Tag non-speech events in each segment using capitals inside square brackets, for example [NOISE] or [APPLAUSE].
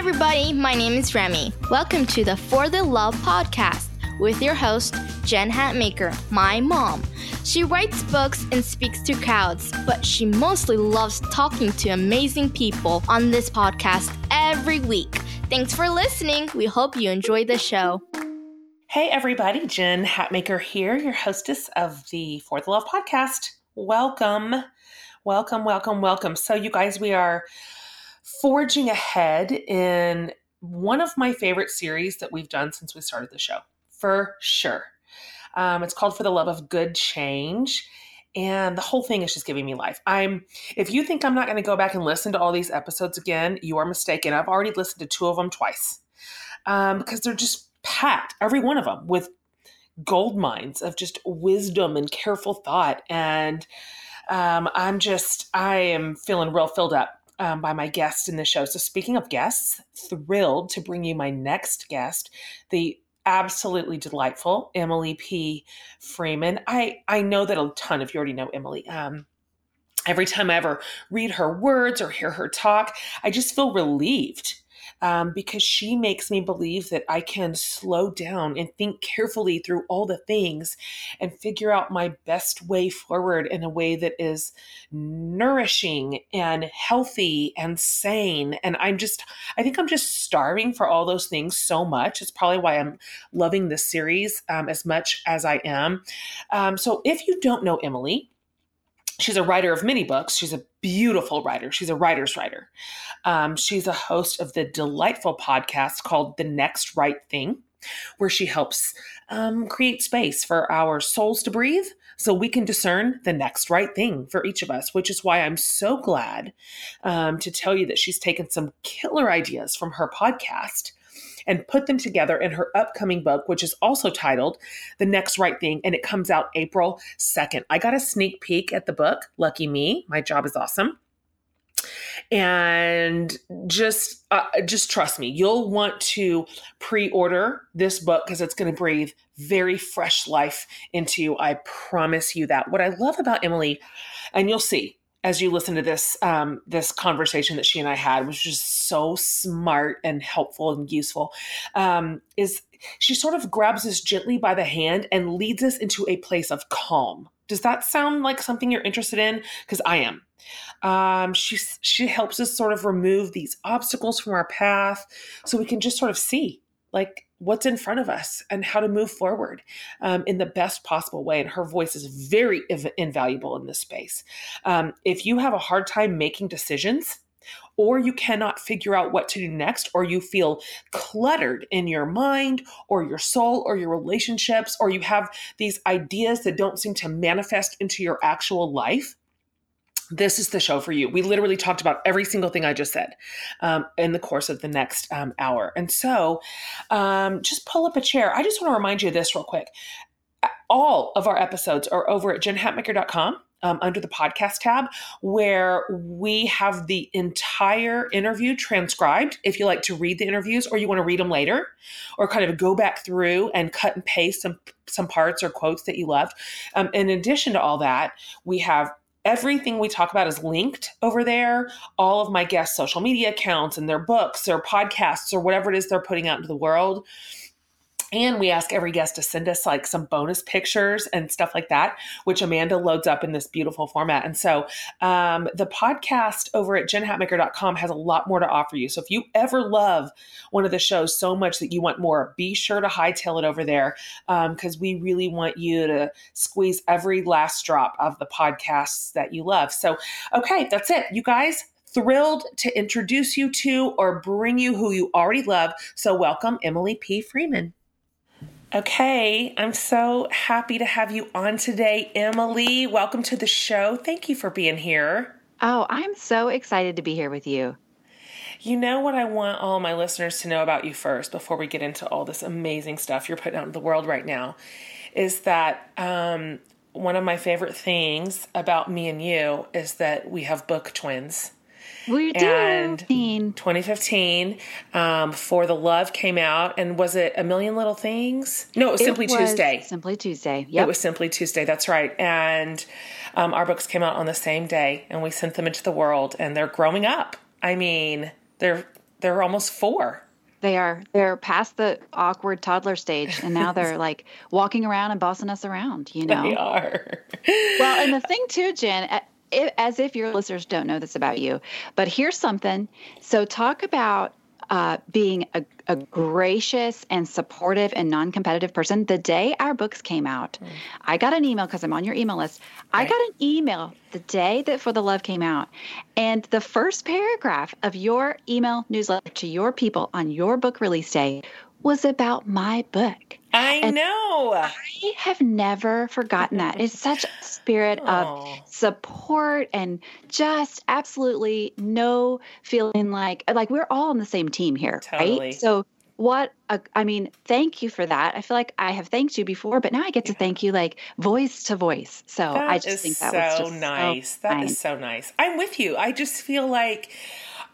everybody. My name is Remy. Welcome to the For the Love podcast with your host, Jen Hatmaker, my mom. She writes books and speaks to crowds, but she mostly loves talking to amazing people on this podcast every week. Thanks for listening. We hope you enjoy the show. Hey, everybody. Jen Hatmaker here, your hostess of the For the Love podcast. Welcome. Welcome, welcome, welcome. So, you guys, we are forging ahead in one of my favorite series that we've done since we started the show, for sure. Um, it's called For the Love of Good Change. And the whole thing is just giving me life. I'm if you think I'm not going to go back and listen to all these episodes again, you are mistaken. I've already listened to two of them twice. Um, because they're just packed, every one of them, with gold mines of just wisdom and careful thought. And um, I'm just, I am feeling real filled up um, by my guest in the show. So, speaking of guests, thrilled to bring you my next guest, the absolutely delightful Emily P. Freeman. I I know that a ton of you already know Emily. Um, every time I ever read her words or hear her talk, I just feel relieved um, because she makes me believe that I can slow down and think carefully through all the things and figure out my best way forward in a way that is nourishing and healthy and sane. And I'm just, I think I'm just starving for all those things so much. It's probably why I'm loving this series um, as much as I am. Um, so if you don't know Emily, she's a writer of many books. She's a beautiful writer. She's a writer's writer. Um, she's a host of the delightful podcast called The Next Right Thing, where she helps um, create space for our souls to breathe so we can discern the next right thing for each of us, which is why I'm so glad um, to tell you that she's taken some killer ideas from her podcast and put them together in her upcoming book, which is also titled The Next Right Thing, and it comes out April 2nd. I got a sneak peek at the book. Lucky me. My job is awesome and just uh, just trust me you'll want to pre-order this book because it's going to breathe very fresh life into you i promise you that what i love about emily and you'll see as you listen to this um, this conversation that she and I had, which just so smart and helpful and useful, um, is she sort of grabs us gently by the hand and leads us into a place of calm. Does that sound like something you're interested in? Because I am. Um, she she helps us sort of remove these obstacles from our path, so we can just sort of see like what's in front of us and how to move forward um, in the best possible way. And her voice is very inv- invaluable in this space. Um, if you have a hard time making decisions, or you cannot figure out what to do next, or you feel cluttered in your mind or your soul or your relationships, or you have these ideas that don't seem to manifest into your actual life, this is the show for you. We literally talked about every single thing I just said um, in the course of the next um, hour. And so um, just pull up a chair. I just want to remind you of this real quick. All of our episodes are over at jenhatmaker.com. Um, under the podcast tab, where we have the entire interview transcribed. If you like to read the interviews, or you want to read them later, or kind of go back through and cut and paste some some parts or quotes that you loved. Um, in addition to all that, we have everything we talk about is linked over there. All of my guests' social media accounts and their books or podcasts or whatever it is they're putting out into the world. And we ask every guest to send us like some bonus pictures and stuff like that, which Amanda loads up in this beautiful format. And so um, the podcast over at jenhatmaker.com has a lot more to offer you. So if you ever love one of the shows so much that you want more, be sure to hightail it over there because um, we really want you to squeeze every last drop of the podcasts that you love. So, okay, that's it. You guys, thrilled to introduce you to or bring you who you already love. So, welcome, Emily P. Freeman. Okay, I'm so happy to have you on today, Emily. Welcome to the show. Thank you for being here. Oh, I'm so excited to be here with you. You know what I want all my listeners to know about you first before we get into all this amazing stuff you're putting out in the world right now is that um, one of my favorite things about me and you is that we have book twins. We do. And 2015, um, For the Love came out, and was it A Million Little Things? No, it was it Simply was Tuesday. Simply Tuesday. Yep. It was Simply Tuesday. That's right. And um, our books came out on the same day, and we sent them into the world, and they're growing up. I mean, they're they're almost four. They are. They're past the awkward toddler stage, and now they're [LAUGHS] like walking around and bossing us around. You know, they are. well, and the thing too, Jen, as if your listeners don't know this about you, but here's something. So, talk about uh, being a, a, gracious and supportive and non competitive person. The day our books came out, mm. I got an email because I'm on your email list. Right. I got an email the day that For the Love came out. And the first paragraph of your email newsletter to your people on your book release day was about my book. I and know. I have never forgotten that. It's such a spirit of oh. support and just absolutely no feeling like like we're all on the same team here, totally. right? So what a, I mean, thank you for that. I feel like I have thanked you before, but now I get to thank you like voice to voice. So that I just think that so was so nice. That is so nice. I'm with you. I just feel like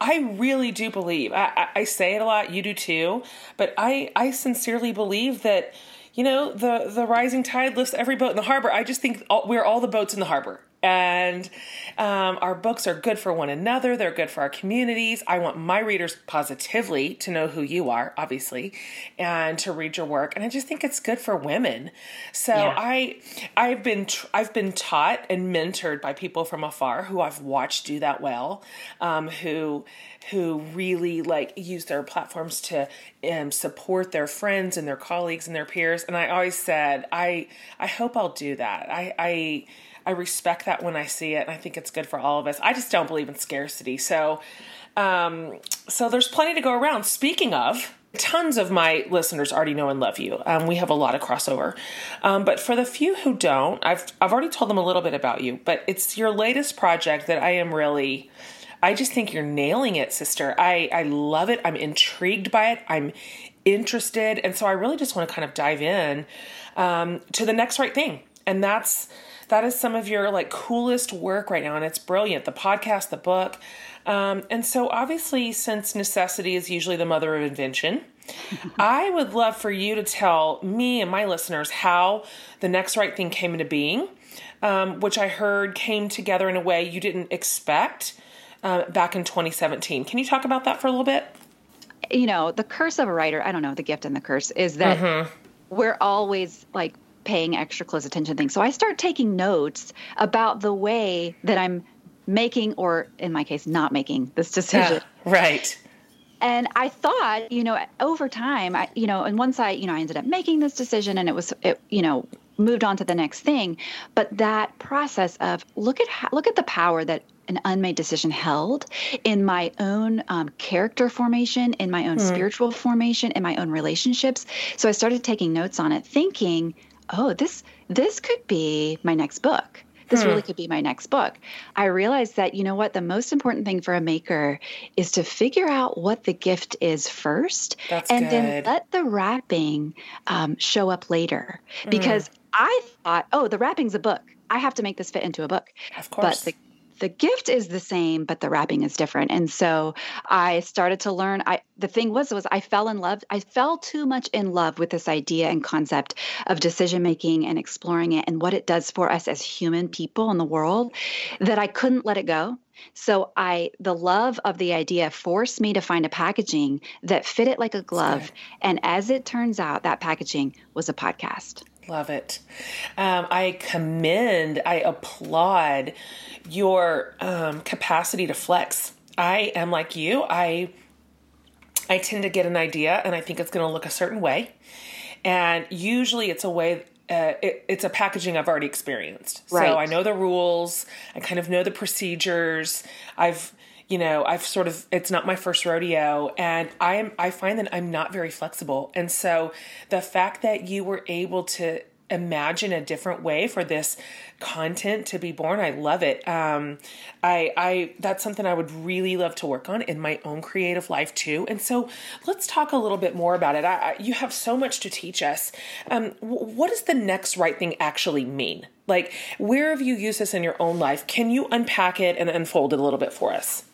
I really do believe. I, I, I say it a lot. You do too. But I I sincerely believe that you know the the rising tide lifts every boat in the harbor. I just think all, we're all the boats in the harbor and um, our books are good for one another. They're good for our communities. I want my readers positively to know who you are obviously and to read your work. And i just think it's good for women. So yeah. i i've been i've been taught and mentored by people from afar who i've watched do that well um, who who really like use their platforms to um, support their friends and their colleagues and their peers. And i always said i i hope i'll do that. I i I respect that when I see it, and I think it's good for all of us. I just don't believe in scarcity, so um, so there's plenty to go around. Speaking of, tons of my listeners already know and love you. Um, we have a lot of crossover, um, but for the few who don't, I've I've already told them a little bit about you. But it's your latest project that I am really. I just think you're nailing it, sister. I, I love it. I'm intrigued by it. I'm interested. And so I really just want to kind of dive in um, to the next right thing. And that's that is some of your like coolest work right now and it's brilliant. The podcast the book. Um, and so obviously since necessity is usually the mother of invention [LAUGHS] i would love for you to tell me and my listeners how the next right thing came into being um, which i heard came together in a way you didn't expect uh, back in 2017 can you talk about that for a little bit? You know the curse of a writer i don't know the gift and the curse is that mm-hmm. we're always like paying extra close attention to things. So I start taking notes about the way that I'm making, or in my case, not making this decision. Yeah, right. And I thought, you know, over time, I, you know, and once I, you know, I ended up making this decision, and it was, it, you know, moved on to the next thing. But that process of look at how, look at the power that an unmade decision held in my own um, character formation, in my own mm. spiritual formation, in my own relationships. So I started taking notes on it, thinking, oh, this this could be my next book. This hmm. really could be my next book. I realized that, you know what, the most important thing for a maker is to figure out what the gift is first That's and good. then let the wrapping um, show up later. Because mm. I thought, oh, the wrapping's a book. I have to make this fit into a book. Of course. But the the gift is the same but the wrapping is different and so i started to learn i the thing was was i fell in love i fell too much in love with this idea and concept of decision making and exploring it and what it does for us as human people in the world that i couldn't let it go so I the love of the idea forced me to find a packaging that fit it like a glove. And as it turns out, that packaging was a podcast. Love it. Um, I commend, I applaud your um, capacity to flex. I am like you. I I tend to get an idea and I think it's going to look a certain way, and usually it's a way. Uh, it, it's a packaging I've already experienced, right. so I know the rules. I kind of know the procedures. I've you know i've sort of it's not my first rodeo and i am i find that i'm not very flexible. And so the fact that you were able to imagine a different way for this content to be born i love it. Um, i i that's something i would really love to work on in my own creative life too. And so let's talk a little bit more about it. I, I, you have so much to teach us. Um, what does the next right thing actually mean? Like where have you used this in your own life? Can you unpack it and unfold it a little bit for us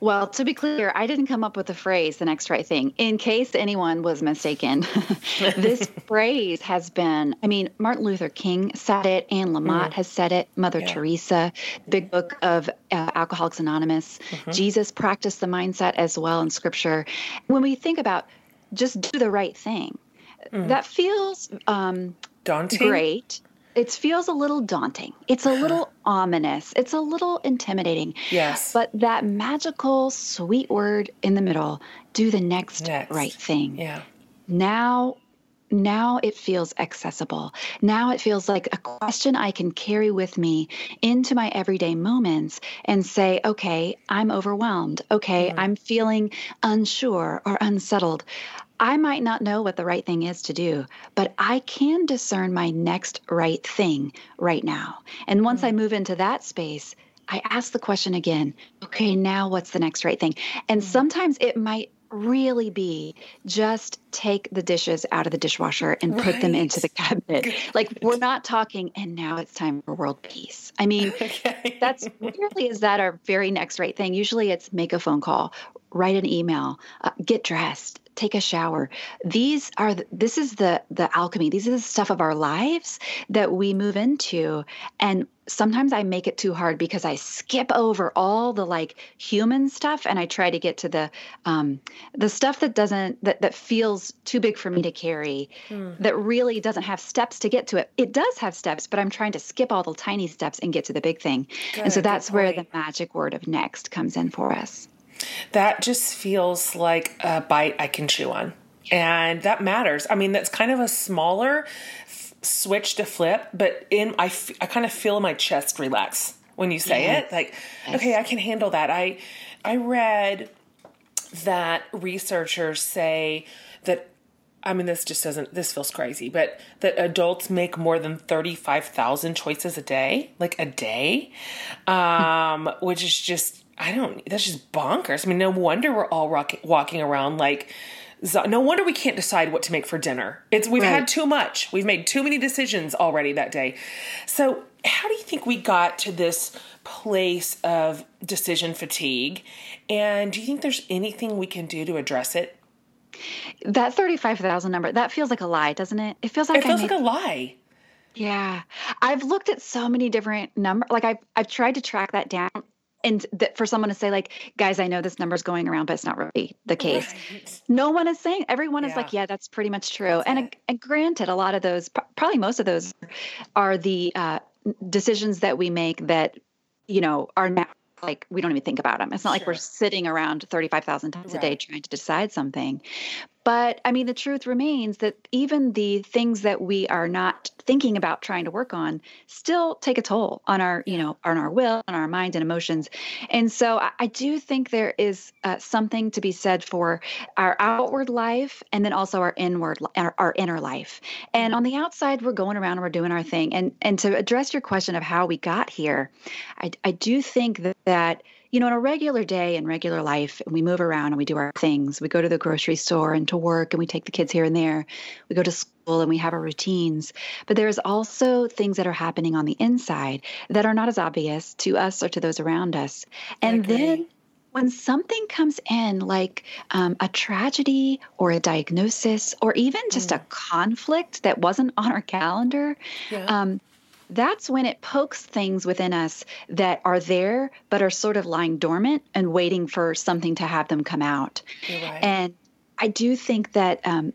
Well, to be clear, I didn't come up with the phrase the next right thing. In case anyone was mistaken, [LAUGHS] this [LAUGHS] phrase has been, I mean, Martin Luther King said it, Anne Lamott mm. has said it, Mother yeah. Teresa, Big Book of uh, Alcoholics Anonymous. Mm-hmm. Jesus practiced the mindset as well in scripture. When we think about just do the right thing, mm. that feels um, daunting. Great it feels a little daunting. It's a little [SIGHS] ominous. It's a little intimidating. Yes. But that magical, sweet word in the middle, do the next, next. right thing. Yeah. Now, now it feels accessible. Now it feels like a question I can carry with me into my everyday moments and say, okay, I'm overwhelmed. Okay, mm-hmm. I'm feeling unsure or unsettled. I might not know what the right thing is to do, but I can discern my next right thing right now. And once I mm. move into that space, I ask the question again okay, now what's the next right thing? And mm. sometimes it might really be just take the dishes out of the dishwasher and put them into the cabinet. Like we're not talking and now it's time for world peace. I mean, [LAUGHS] okay. that's really is that our very next right thing. Usually it's make a phone call, write an email, uh, get dressed, take a shower these are the, this is the the alchemy these are the stuff of our lives that we move into and sometimes i make it too hard because i skip over all the like human stuff and i try to get to the um the stuff that doesn't that that feels too big for me to carry hmm. that really doesn't have steps to get to it it does have steps but i'm trying to skip all the tiny steps and get to the big thing good, and so that's where the magic word of next comes in for us that just feels like a bite I can chew on. And that matters. I mean, that's kind of a smaller switch to flip, but in I, f- I kind of feel my chest relax when you say yes. it. Like, yes. okay, I can handle that. I I read that researchers say that I mean, this just doesn't, this feels crazy, but that adults make more than 35,000 choices a day, like a day, um, [LAUGHS] which is just I don't. That's just bonkers. I mean, no wonder we're all rock, walking around like. No wonder we can't decide what to make for dinner. It's we've right. had too much. We've made too many decisions already that day. So, how do you think we got to this place of decision fatigue? And do you think there's anything we can do to address it? That 35,000 number, that feels like a lie, doesn't it? It feels like It feels made... like a lie. Yeah. I've looked at so many different numbers. Like I've I've tried to track that down and that for someone to say like guys i know this number's going around but it's not really the case right. no one is saying everyone is like yeah that's pretty much true and, and, granted a lot of those probably most of those are the uh, decisions that we make that you know are not like we don't even think about them it's not sure. like we're sitting around 35000 times right. a day trying to decide something but I mean, the truth remains that even the things that we are not thinking about trying to work on still take a toll on our, you know, on our will, on our mind and emotions. And so I, I do think there is uh, something to be said for our outward life and then also our inward, our, our inner life. And on the outside, we're going around and we're doing our thing. And and to address your question of how we got here, I, I do think that, that you know, in a regular day and regular life, and we move around and we do our things. We go to the grocery store and to work and we take the kids here and there. We go to school and we have our routines. But there's also things that are happening on the inside that are not as obvious to us or to those around us. And then when something comes in like um, a tragedy or a diagnosis or even just mm. a conflict that wasn't [LAUGHS] on our calendar yeah. um, that's when it pokes things within us that are there but are sort of lying dormant and waiting for something to have them come out. Right. And I do think that um,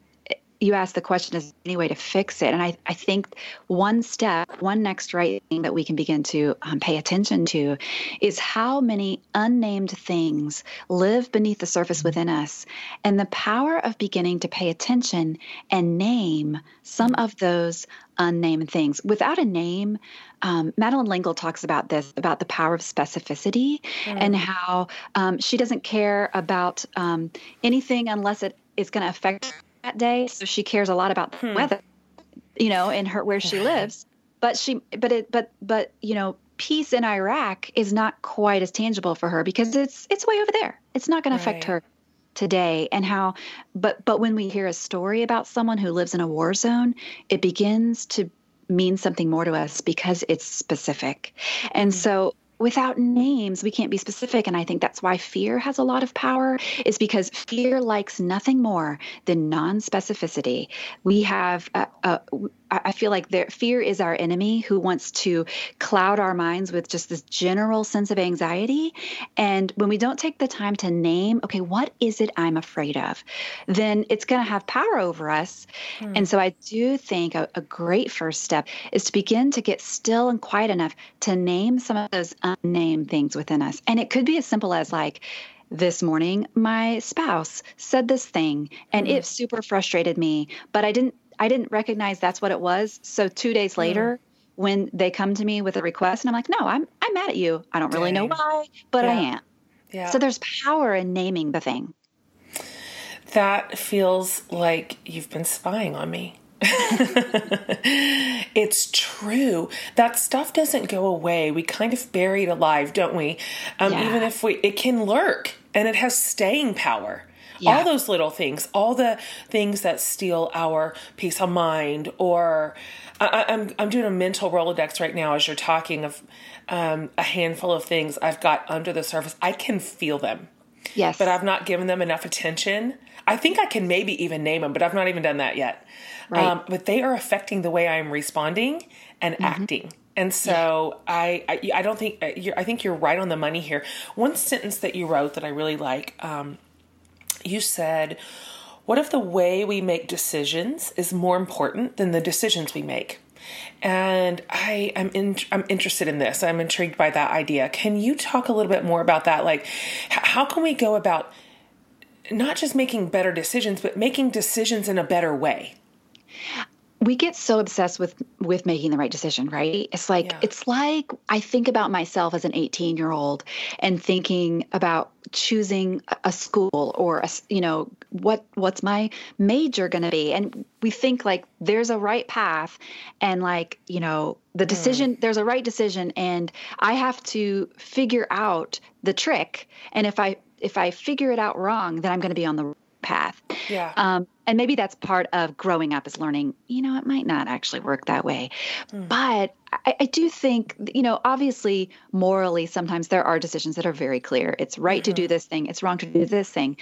you asked the question is any way to fix it and I, I think one step one next right thing that we can begin to um, pay attention to is how many unnamed things live beneath the surface mm-hmm. within us and the power of beginning to pay attention and name some of those unnamed things without a name um, Madeleine L'Engle talks about this about the power of specificity mm. and how um, she doesn't care about um, anything unless it is going to affect that day, so she cares a lot about the hmm. weather, you know, in her where she lives. But she, but it, but but you know, peace in Iraq is not quite as tangible for her because it's it's way over there. It's not going right. to affect her today and how but but when we hear a story about someone who lives in a war zone it begins to mean something more to us because it's specific and mm-hmm. so without names we can't be specific. And i think that's why fear has a lot of power is because fear likes nothing more than non-specificity. We have a, I feel like there, fear is our enemy who wants to cloud our minds with just this general sense of anxiety. And when we don't take the time to name, okay, what is it I'm afraid of, then it's going to have power over us. Hmm. And so I do think a, a great first step is to begin to get still and quiet enough to name some of those unnamed things within us. And it could be as simple as like, this morning my spouse said this thing and mm. it super frustrated me but i didn't I didn't recognize that's what it was. So two days hmm. later, mm. when they come to me with a request, and I'm like, no, I'm I'm mad at you. I don't really Dang. know why, but yeah. I am. Yeah. So there's power in naming the thing. That feels like you've been spying on me. [LAUGHS] it's true. That stuff doesn't go away. We kind of bury it alive, don't we? Um, yeah. Even if we, it can lurk and it has staying power. Yeah. All those little things, all the things that steal our peace of mind, or I, am I'm, I'm doing a mental Rolodex right now as you're talking of um, a handful of things I've got under the surface. I can feel them. Yes. But I've not given them enough attention. I think I can maybe even name them, but I've not even done that yet. Right. Um, but they are affecting the way I'm responding and mm-hmm. acting. And so yeah. I, I, I don't think uh, I think you're right on the money here. One sentence that you wrote that I really like um, you said, What if the way we make decisions is more important than the decisions we make? And I am in, I'm interested in this. I'm intrigued by that idea. Can you talk a little bit more about that? Like, how can we go about not just making better decisions, but making decisions in a better way? We get so obsessed with with making the right decision right it's like yeah. it's like i think about myself as an 18 year old and thinking about choosing a school or a, you know what what's my major going to be and we think like there's a right path and like you know the hmm. decision mm. there's a right decision and i have to figure out the trick and if i if i figure it out wrong then i'm going to be on the path. Yeah. Um, and maybe that's part of growing up is learning, you know, it might not actually work that way. Mm. But I, I, do think, you know, obviously, morally, sometimes there are decisions that are very clear. It's right mm-hmm. to do mm-hmm. this thing, it's wrong to do this thing.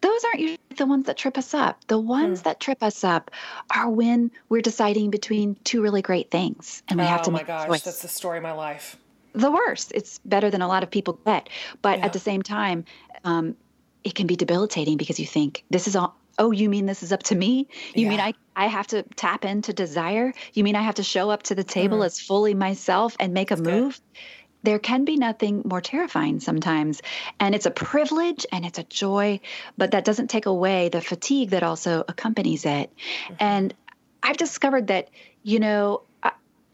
Those aren't usually the ones that trip us up. The ones mm. that trip us up are when we're deciding between two really great things and we oh, have to make my gosh, choice. that's the story of my life. The worst. It's better than a lot of people get. But yeah. at the same time, um, it can be debilitating because you think this is all oh you mean this is up to me you yeah. mean i i have to tap into desire you mean i have to show up to the table mm. as fully myself and make a move good. there can be nothing more terrifying sometimes and it's a privilege and it's a joy but that doesn't take away the fatigue that also accompanies it mm-hmm. and i've discovered that you know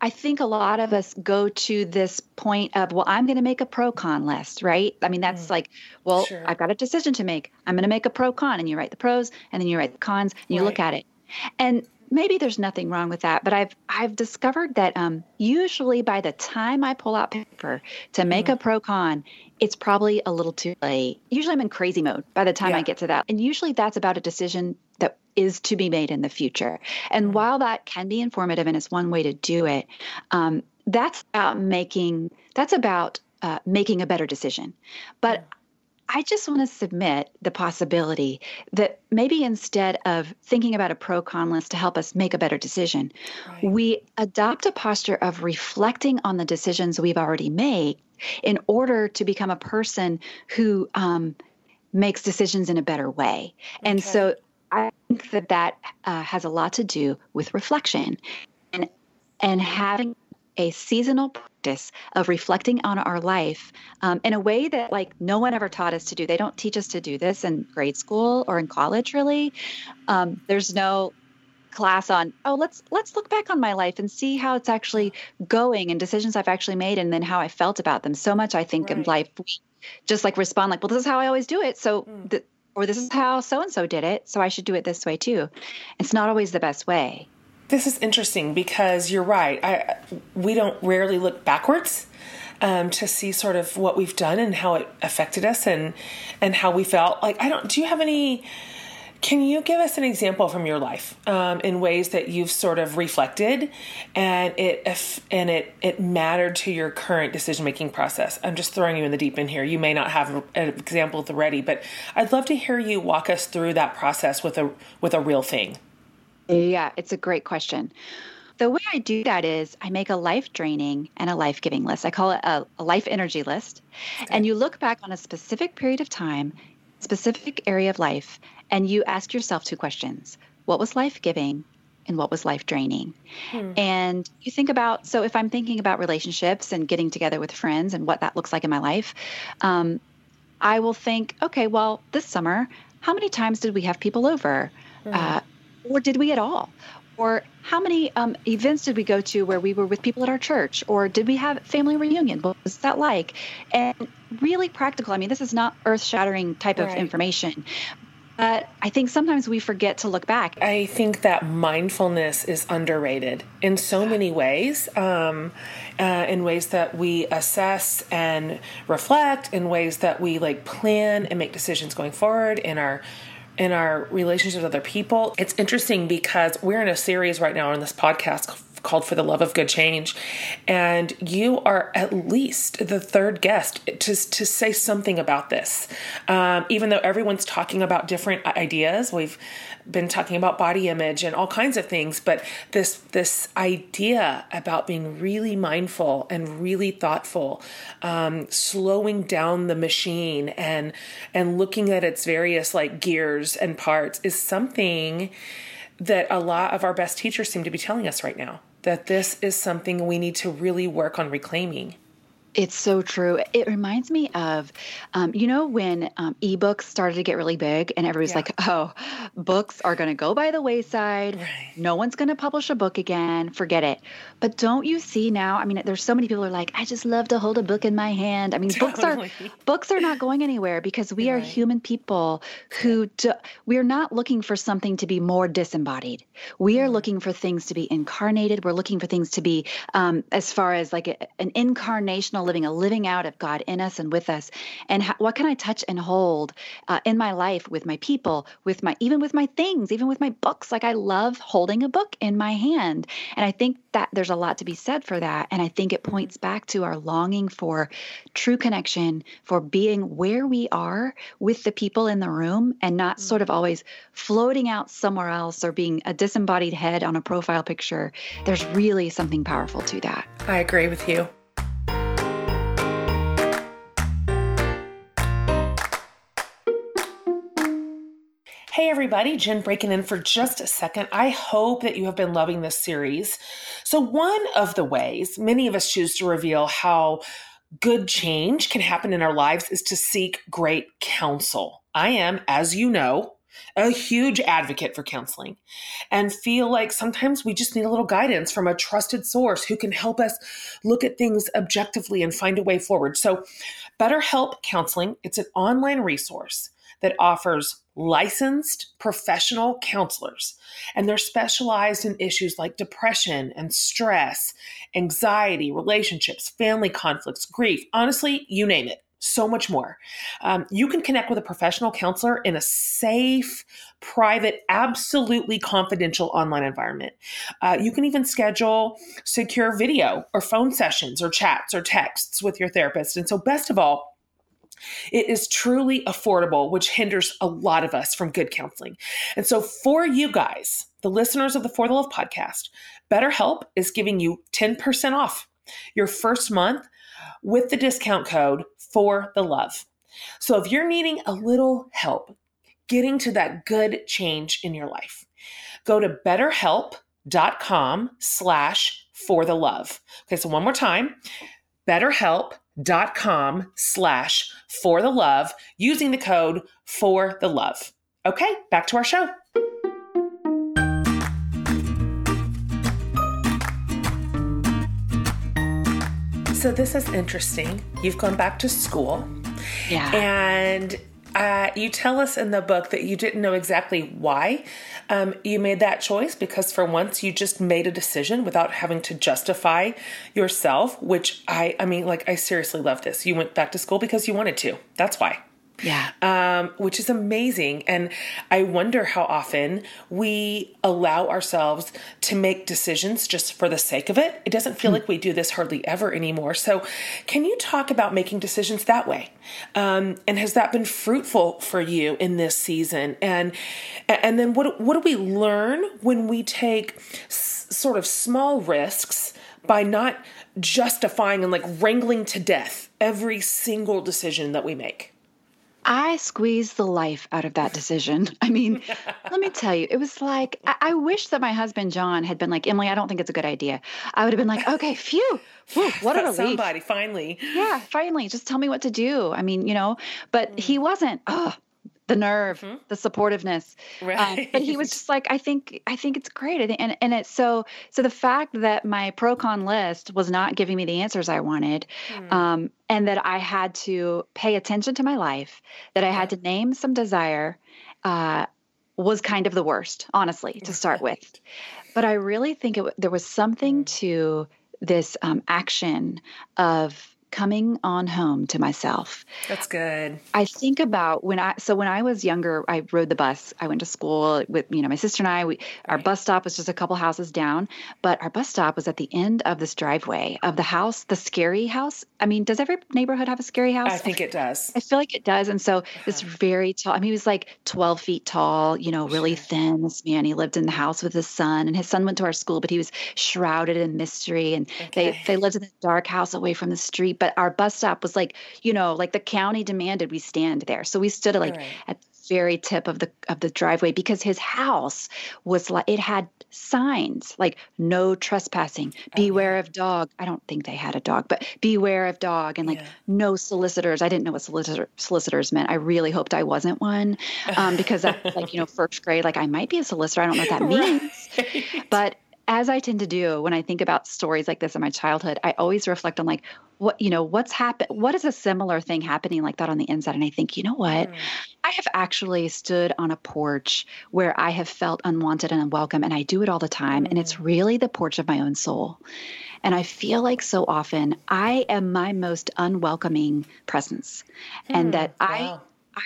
I think a lot of us go to this point of, well, I'm going to make a pro con list, right? I mean, that's mm. like, well, sure. I've got a decision to make. I'm going to make a pro con. And you write the pros and then you write the cons and you right. look at it. And maybe there's nothing wrong with that, but I've I've discovered that um, usually by the time I pull out paper to make mm. a pro con, it's probably a little too late. Usually I'm in crazy mode by the time yeah. I get to that. And usually that's about a decision that is to be made in the future. And mm-hmm. while that can be informative and it's one way to do it, um, that's about making that's about uh, making a better decision. But I just want to submit the possibility that maybe instead of thinking about a pro con list to help us make a better decision, right. we adopt a posture of reflecting on the decisions we've already made in order to become a person who um, makes decisions in a better way. Okay. And so I think that that uh, has a lot to do with reflection and and having a seasonal practice of reflecting on our life um, in a way that like no one ever taught us to do. They don't teach us to do this in grade school or in college. Really, um, there's no class on oh let's let's look back on my life and see how it's actually going and decisions I've actually made and then how I felt about them. So much I think right. in life just like respond like well this is how I always do it. So mm. the, or this is how so and so did it, so I should do it this way too. It's not always the best way. This is interesting because you're right. I we don't rarely look backwards um, to see sort of what we've done and how it affected us and and how we felt. Like I don't. Do you have any? Can you give us an example from your life um, in ways that you've sort of reflected, and it and it it mattered to your current decision making process? I'm just throwing you in the deep end here. You may not have an example ready, but I'd love to hear you walk us through that process with a with a real thing. Yeah, it's a great question. The way I do that is I make a life draining and a life giving list. I call it a, a life energy list. Okay. And you look back on a specific period of time, specific area of life, and you ask yourself two questions What was life giving? And what was life draining? Hmm. And you think about, so if I'm thinking about relationships and getting together with friends and what that looks like in my life, um, I will think, okay, well, this summer, how many times did we have people over? Hmm. Uh, or did we at all? Or how many um, events did we go to where we were with people at our church? Or did we have family reunion? What was that like? And really practical. I mean, this is not earth shattering type right. of information. But I think sometimes we forget to look back. I think that mindfulness is underrated in so many ways, um, uh, in ways that we assess and reflect, in ways that we like plan and make decisions going forward in our in our relationships with other people. It's interesting because we're in a series right now on this podcast called For the Love of Good Change. And you are at least the third guest to, to say something about this. Um, even though everyone's talking about different ideas, we've been talking about body image and all kinds of things, but this this idea about being really mindful and really thoughtful, um, slowing down the machine and and looking at its various like gears and parts is something that a lot of our best teachers seem to be telling us right now that this is something we need to really work on reclaiming. It's so true. It reminds me of, um, you know, when um, ebooks started to get really big and everybody's yeah. like, oh, books are going to go by the wayside. Right. No one's going to publish a book again. Forget it. But don't you see now? I mean, there's so many people are like, I just love to hold a book in my hand. I mean, totally. books are books are not going anywhere because we right. are human people who do, we're not looking for something to be more disembodied. We are mm-hmm. looking for things to be incarnated. We're looking for things to be um, as far as like a, an incarnational living, a living out of God in us and with us. And how, what can I touch and hold uh, in my life with my people, with my even with my things, even with my books? Like I love holding a book in my hand, and I think that there's a lot to be said for that. And I think it points back to our longing for true connection, for being where we are with the people in the room, and not sort of mm-hmm. always floating out somewhere else or being a disembodied head on a profile picture. There's really something powerful to that. I agree with you. Hey everybody, Jen breaking in for just a second. I hope that you have been loving this series. So, one of the ways many of us choose to reveal how good change can happen in our lives is to seek great counsel. I am, as you know, a huge advocate for counseling and feel like sometimes we just need a little guidance from a trusted source who can help us look at things objectively and find a way forward. So, BetterHelp Counseling, it's an online resource that offers licensed professional counselors, and they're specialized in issues like depression and stress, anxiety, relationships, family conflicts, grief honestly, you name it. So much more. Um, you can connect with a professional counselor in a safe, private, absolutely confidential online environment. Uh, you can even schedule secure video or phone sessions or chats or texts with your therapist. And so, best of all, it is truly affordable, which hinders a lot of us from good counseling. And so, for you guys, the listeners of the For the Love podcast, BetterHelp is giving you 10% off your first month with the discount code for the love. So, if you're needing a little help getting to that good change in your life, go to betterhelp.com slash for the love. Okay, so one more time, BetterHelp dot slash for the love using the code for the love. Okay, back to our show. So this is interesting. You've gone back to school. Yeah. And uh, you tell us in the book that you didn't know exactly why um, you made that choice because for once you just made a decision without having to justify yourself. Which I, I mean, like I seriously love this. You went back to school because you wanted to. That's why. Yeah. Um, which is amazing. And I wonder how often we allow ourselves to make decisions just for the sake of it. It doesn't feel mm. like we do this hardly ever anymore. So, can you talk about making decisions that way? Um, and has that been fruitful for you in this season? And and then what what do we learn when we take s- sort of small risks by not justifying and like wrangling to death every single decision that we make? I squeezed the life out of that decision. [LAUGHS] I mean, [LAUGHS] let me tell you, it was like, I, I, wish that my husband, John, had been like, Emily, I don't think it's a good idea. I would have been like, [LAUGHS] okay, phew, whew, what a relief. Somebody, finally. Yeah, finally, just tell me what to do. I mean, you know, but mm. he wasn't, oh, the nerve, mm-hmm. the supportiveness. Right. Um, but he was [LAUGHS] just like, I think, I think it's great. I think, and and it's so, so the fact that my pro con list was not giving me the answers I wanted, mm. um, and that I had to pay attention to my life, that I had to name some desire, uh, was kind of the worst, honestly, to start with. But I really think it, there was something mm. to this um, action of coming on home to myself. That's good. I think about when I so when I was younger, I rode the bus. I went to school with you know my sister and I. We our right. bus stop was just a couple houses down, but our bus stop was at the end of this driveway of the house, the scary house. I mean, does every neighborhood have a scary house? I think it does. I feel like it does. And so this very tall. I mean, he was like 12 feet tall. You know, really sure. thin. This man. He lived in the house with his son, and his son went to our school, but he was shrouded in mystery. And okay. they they lived in a dark house away from the street but our bus stop was like, you know, like the county demanded we stand there. So we stood like right. at the very tip of the of the driveway because his house was like it had signs like no trespassing, beware oh, yeah. of dog. I don't think they had a dog, but beware of dog and like yeah. no solicitors. I didn't know what solicitor, solicitors meant. I really hoped I wasn't one um, because that's like, you know, [LAUGHS] first grade, like I might be a solicitor. I don't know what that means. Right. [LAUGHS] But as I tend to do when I think about stories like this in my childhood, I always reflect on like what you know what's happened what is a similar thing happening like that on the inside and I think you know what mm. I have actually stood on a porch where I have felt unwanted and unwelcome and I do it all the time mm. and it's mm. really the porch of my own soul. And I feel like so often I am my most unwelcoming presence mm. and that wow. I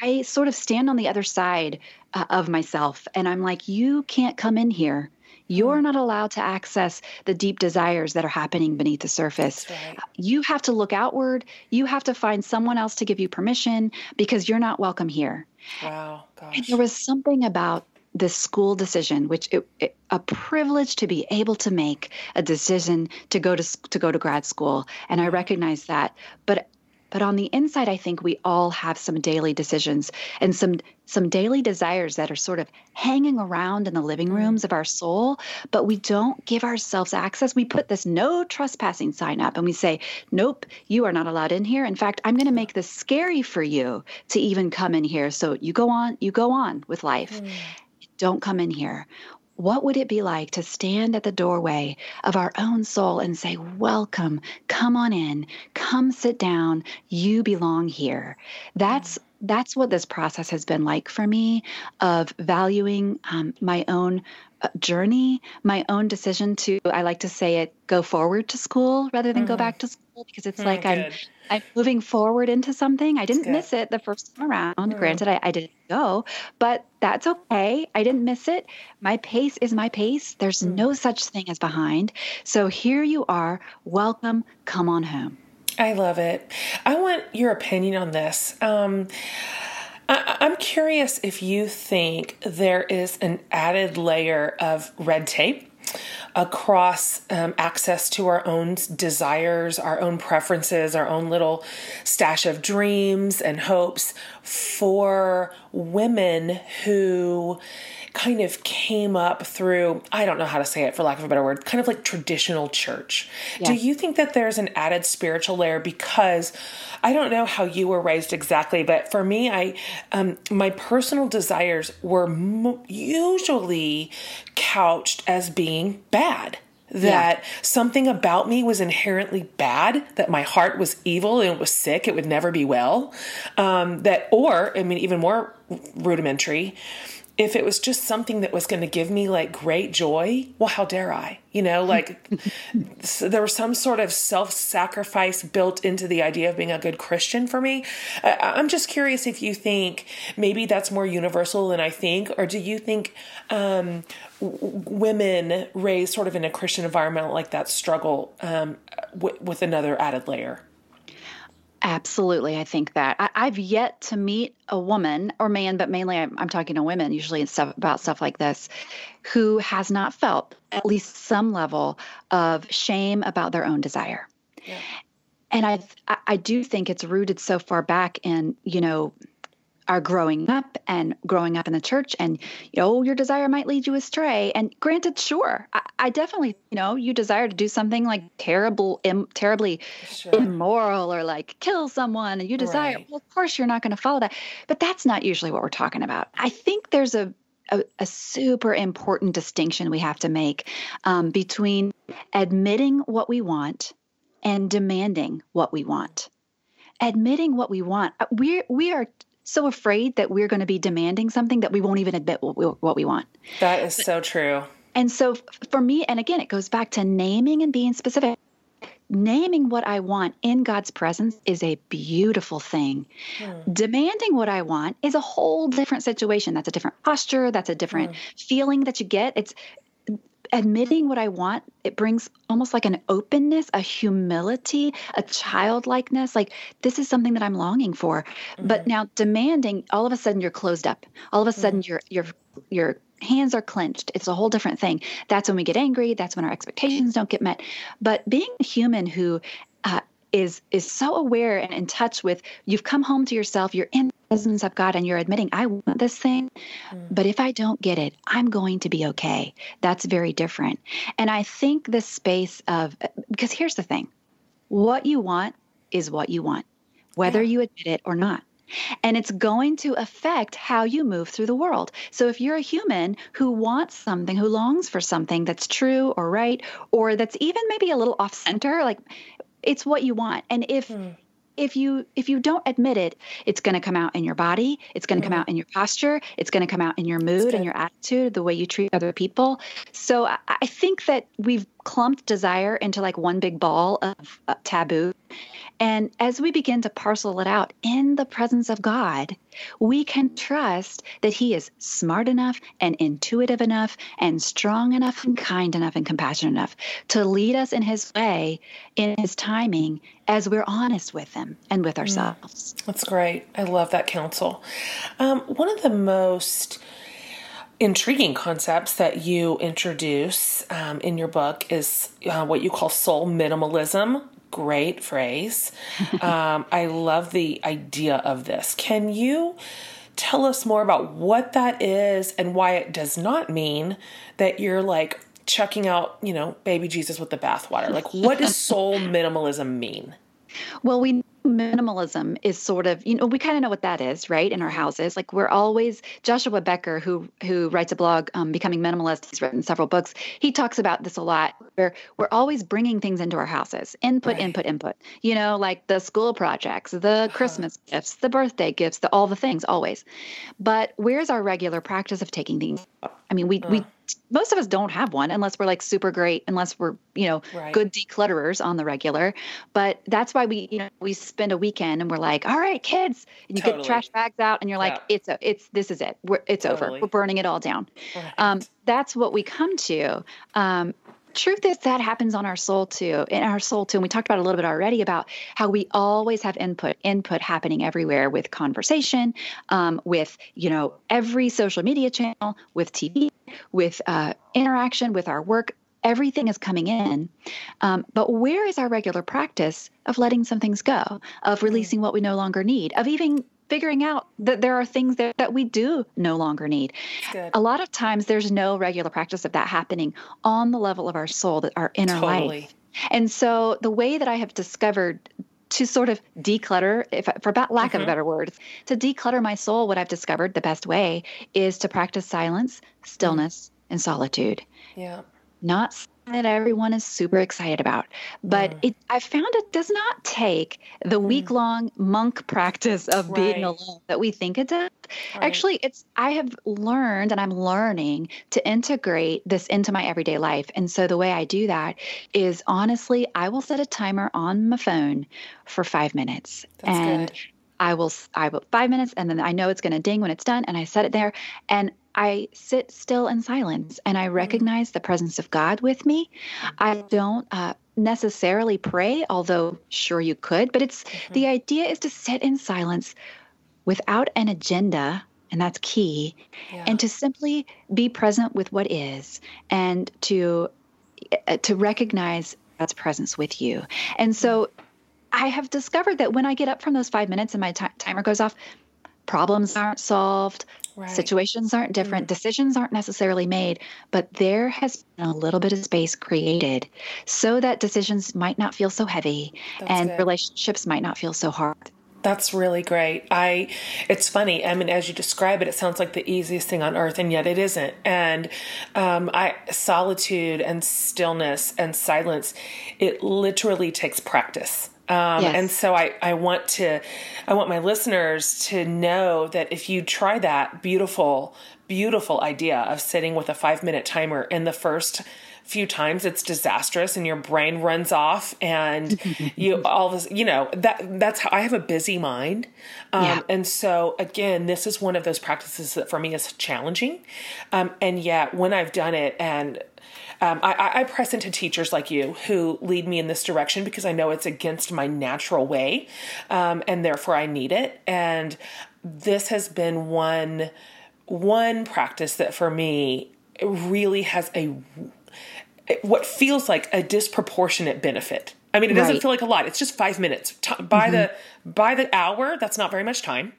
I sort of stand on the other side uh, of myself and I'm like you can't come in here you're mm. not allowed to access the deep desires that are happening beneath the surface. Right. You have to look outward. You have to find someone else to give you permission because you're not welcome here. Wow, gosh. And there was something about this school decision, which it, it, a privilege to be able to make a decision to go to to go to grad school, and I recognize that. But but on the inside, I think we all have some daily decisions and some some daily desires that are sort of hanging around in the living mm. rooms of our soul, but we don't give ourselves access. We put this no trespassing sign up and we say, Nope, you are not allowed in here. In fact, I'm going to make this scary for you to even come in here. So you go on, you go on with life. Mm. Don't come in here what would it be like to stand at the doorway of our own soul and say, Welcome, come on in, come sit down, you belong here? That's that's what this process has been like for me of valuing um, my own uh, journey, my own decision to, I like to say it, go forward to school rather than mm-hmm. go back to school because it's mm, like good. I'm I'm moving forward into something. I didn't miss it the first time around. Mm. Granted, I, I didn't go, but that's okay. I didn't miss it. My pace is my pace. There's mm. no such thing as behind. So here you are. Welcome. Come on home. I love it. I want your opinion on this. Um, I, I'm curious if you think there is an added layer of red tape across um, access to our own desires, our own preferences, our own little stash of dreams and hopes for women who kind of came up through, I don't know how to say it for lack of a better word, kind of like traditional church. Yes. Do you think that there's an added spiritual layer because I don't know how you were raised exactly, but for me, I um, my personal desires were mo- usually couched as being bad that yeah. something about me was inherently bad, that my heart was evil and it was sick, it would never be well. Um, that, or, I mean, even more rudimentary, if it was just something that was going to give me like great joy, well, how dare I? You know, like [LAUGHS] so there was some sort of self sacrifice built into the idea of being a good Christian for me. I, am just curious if you think maybe that's more universal than I think, or do you think um, w- women raised sort of in a Christian environment like that struggle um, w- with another added layer? Absolutely. I think that I, have yet to meet a woman or man, but mainly I'm, I'm talking to women usually stuff, about stuff like this, who has not felt at least some level of shame about their own desire. Yeah. And I, I do think it's rooted so far back in, you know, are growing up and growing up in the church and you know your desire might lead you astray and granted sure i, I definitely you know you desire to do something like terrible Im, terribly sure. immoral or like kill someone and you desire right. well of course you're not going to follow that but that's not usually what we're talking about i think there's a a, a super important distinction we have to make um, between admitting what we want and demanding what we want admitting what we want uh, we we are so afraid that we're going to be demanding something that we won't even admit what we, what we want. That is so true. And so for me, and again, it goes back to naming and being specific. Naming what I want in God's presence is a beautiful thing. Hmm. Demanding what I want is a whole different situation. That's a different posture. That's a different hmm. feeling that you get. It's admitting what I want, it brings almost like an openness, a humility, a childlikeness. Like, this is something that I'm longing for. Mm-hmm. But now demanding, all of a sudden you're closed up. All of a sudden mm-hmm. you're, you're, you're, hands are clenched. It's a whole different thing. That's when we get angry. That's when our expectations don't get met. But being a human who uh, is is so aware and in touch with, you've come home to yourself. You're in presence of God and you're admitting, I want this thing, mm. but if I don't get it, I'm going to be okay. That's very different. And I think the space of, because here's the thing what you want is what you want, whether yeah. you admit it or not. And it's going to affect how you move through the world. So if you're a human who wants something, who longs for something that's true or right, or that's even maybe a little off center, like it's what you want. And if mm if you if you don't admit it it's going to come out in your body it's going to mm-hmm. come out in your posture it's going to come out in your mood and your attitude the way you treat other people. So I, I think that we've clumped desire into like one big ball of uh, taboo and as we begin to parcel it out in the presence of God, we can trust that He is smart enough and intuitive enough and strong enough and kind enough and compassionate enough to lead us in His way, in His timing, as we're honest with Him and with mm. ourselves. That's great. I love that counsel. Um, one of the most intriguing concepts that you introduce um, in your book is uh, what you call soul minimalism great phrase. um, I love the idea of this. Can you tell us more about what that is and why it does not mean that you're like chucking out, you know, baby Jesus with the bathwater? Like, what does soul minimalism mean? Well, we minimalism is sort of you know we kind of know what that is right in our houses like we're always joshua becker who who writes a blog um, becoming minimalist he's written several books he talks about this a lot where we're always bringing things into our houses input right. input input you know like the school projects the uh-huh. christmas gifts the birthday gifts the all the things always but where's our regular practice of taking things i mean we uh. we most of us don't have one unless we're like super great, unless we're, you know, right. good declutterers on the regular. But that's why we, you know, we spend a weekend and we're like, all right, kids, and you totally. get trash bags out and you're like, yeah. it's, a, it's, this is it. We're, it's totally. over. We're burning it all down. Right. Um, that's what we come to. Um, truth is that happens on our soul too in our soul too and we talked about a little bit already about how we always have input input happening everywhere with conversation um, with you know every social media channel with tv with uh, interaction with our work everything is coming in um, but where is our regular practice of letting some things go of mm. releasing what we no longer need of even figuring out that there are things that, that we do no longer need. A lot of times there's no regular practice of that happening on the level of our soul, that our inner totally. life. And so the way that I have discovered to sort of declutter, if for lack mm-hmm. of a mm-hmm. better word, to declutter my soul, what I've discovered the best way is to practice silence, stillness, mm-hmm. and solitude. Yeah. Not that everyone is super excited about. But mm. it, I found it does not take the mm. week long monk practice of right. being alone that we think it does Right. Actually, it's I have learned and I'm learning to integrate this into my everyday life. And so the way I do that is honestly, I will set a timer on my phone for 5 minutes. That's and good. I will I will 5 minutes and then I know it's going to ding when it's done and I set it there and I sit still in silence and I mm-hmm. recognize the presence of God with me. I mm-hmm. don't uh, necessarily pray, although sure you could, but it's mm-hmm. the idea is to sit in silence without an agenda, and that's key, yeah. and to simply be present with what is and to uh, to recognize God's presence with you. And so mm-hmm. I have discovered that when I get up from those 5 minutes and my t- timer goes off, problems aren't solved, Right. Situations aren't different, mm-hmm. decisions aren't necessarily made, but there has been a little bit of space created so that decisions might not feel so heavy That's and good. relationships might not feel so hard. That's really great. I it's funny. I mean, as you describe it, it sounds like the easiest thing on earth, and yet it isn't. And um, I solitude and stillness and silence, it literally takes practice. Um, yes. And so I, I want to, I want my listeners to know that if you try that beautiful, beautiful idea of sitting with a five minute timer in the first few times it's disastrous and your brain runs off and [LAUGHS] you all this you know that that's how i have a busy mind um, yeah. and so again this is one of those practices that for me is challenging um, and yet when i've done it and um, I, I, press into teachers like you who lead me in this direction because I know it's against my natural way, um, and therefore I need it. And this has been one one practice that for me really has a what feels like a disproportionate benefit. I mean, it doesn't right. feel like a lot. It's just five minutes by mm-hmm. the by the hour. That's not very much time.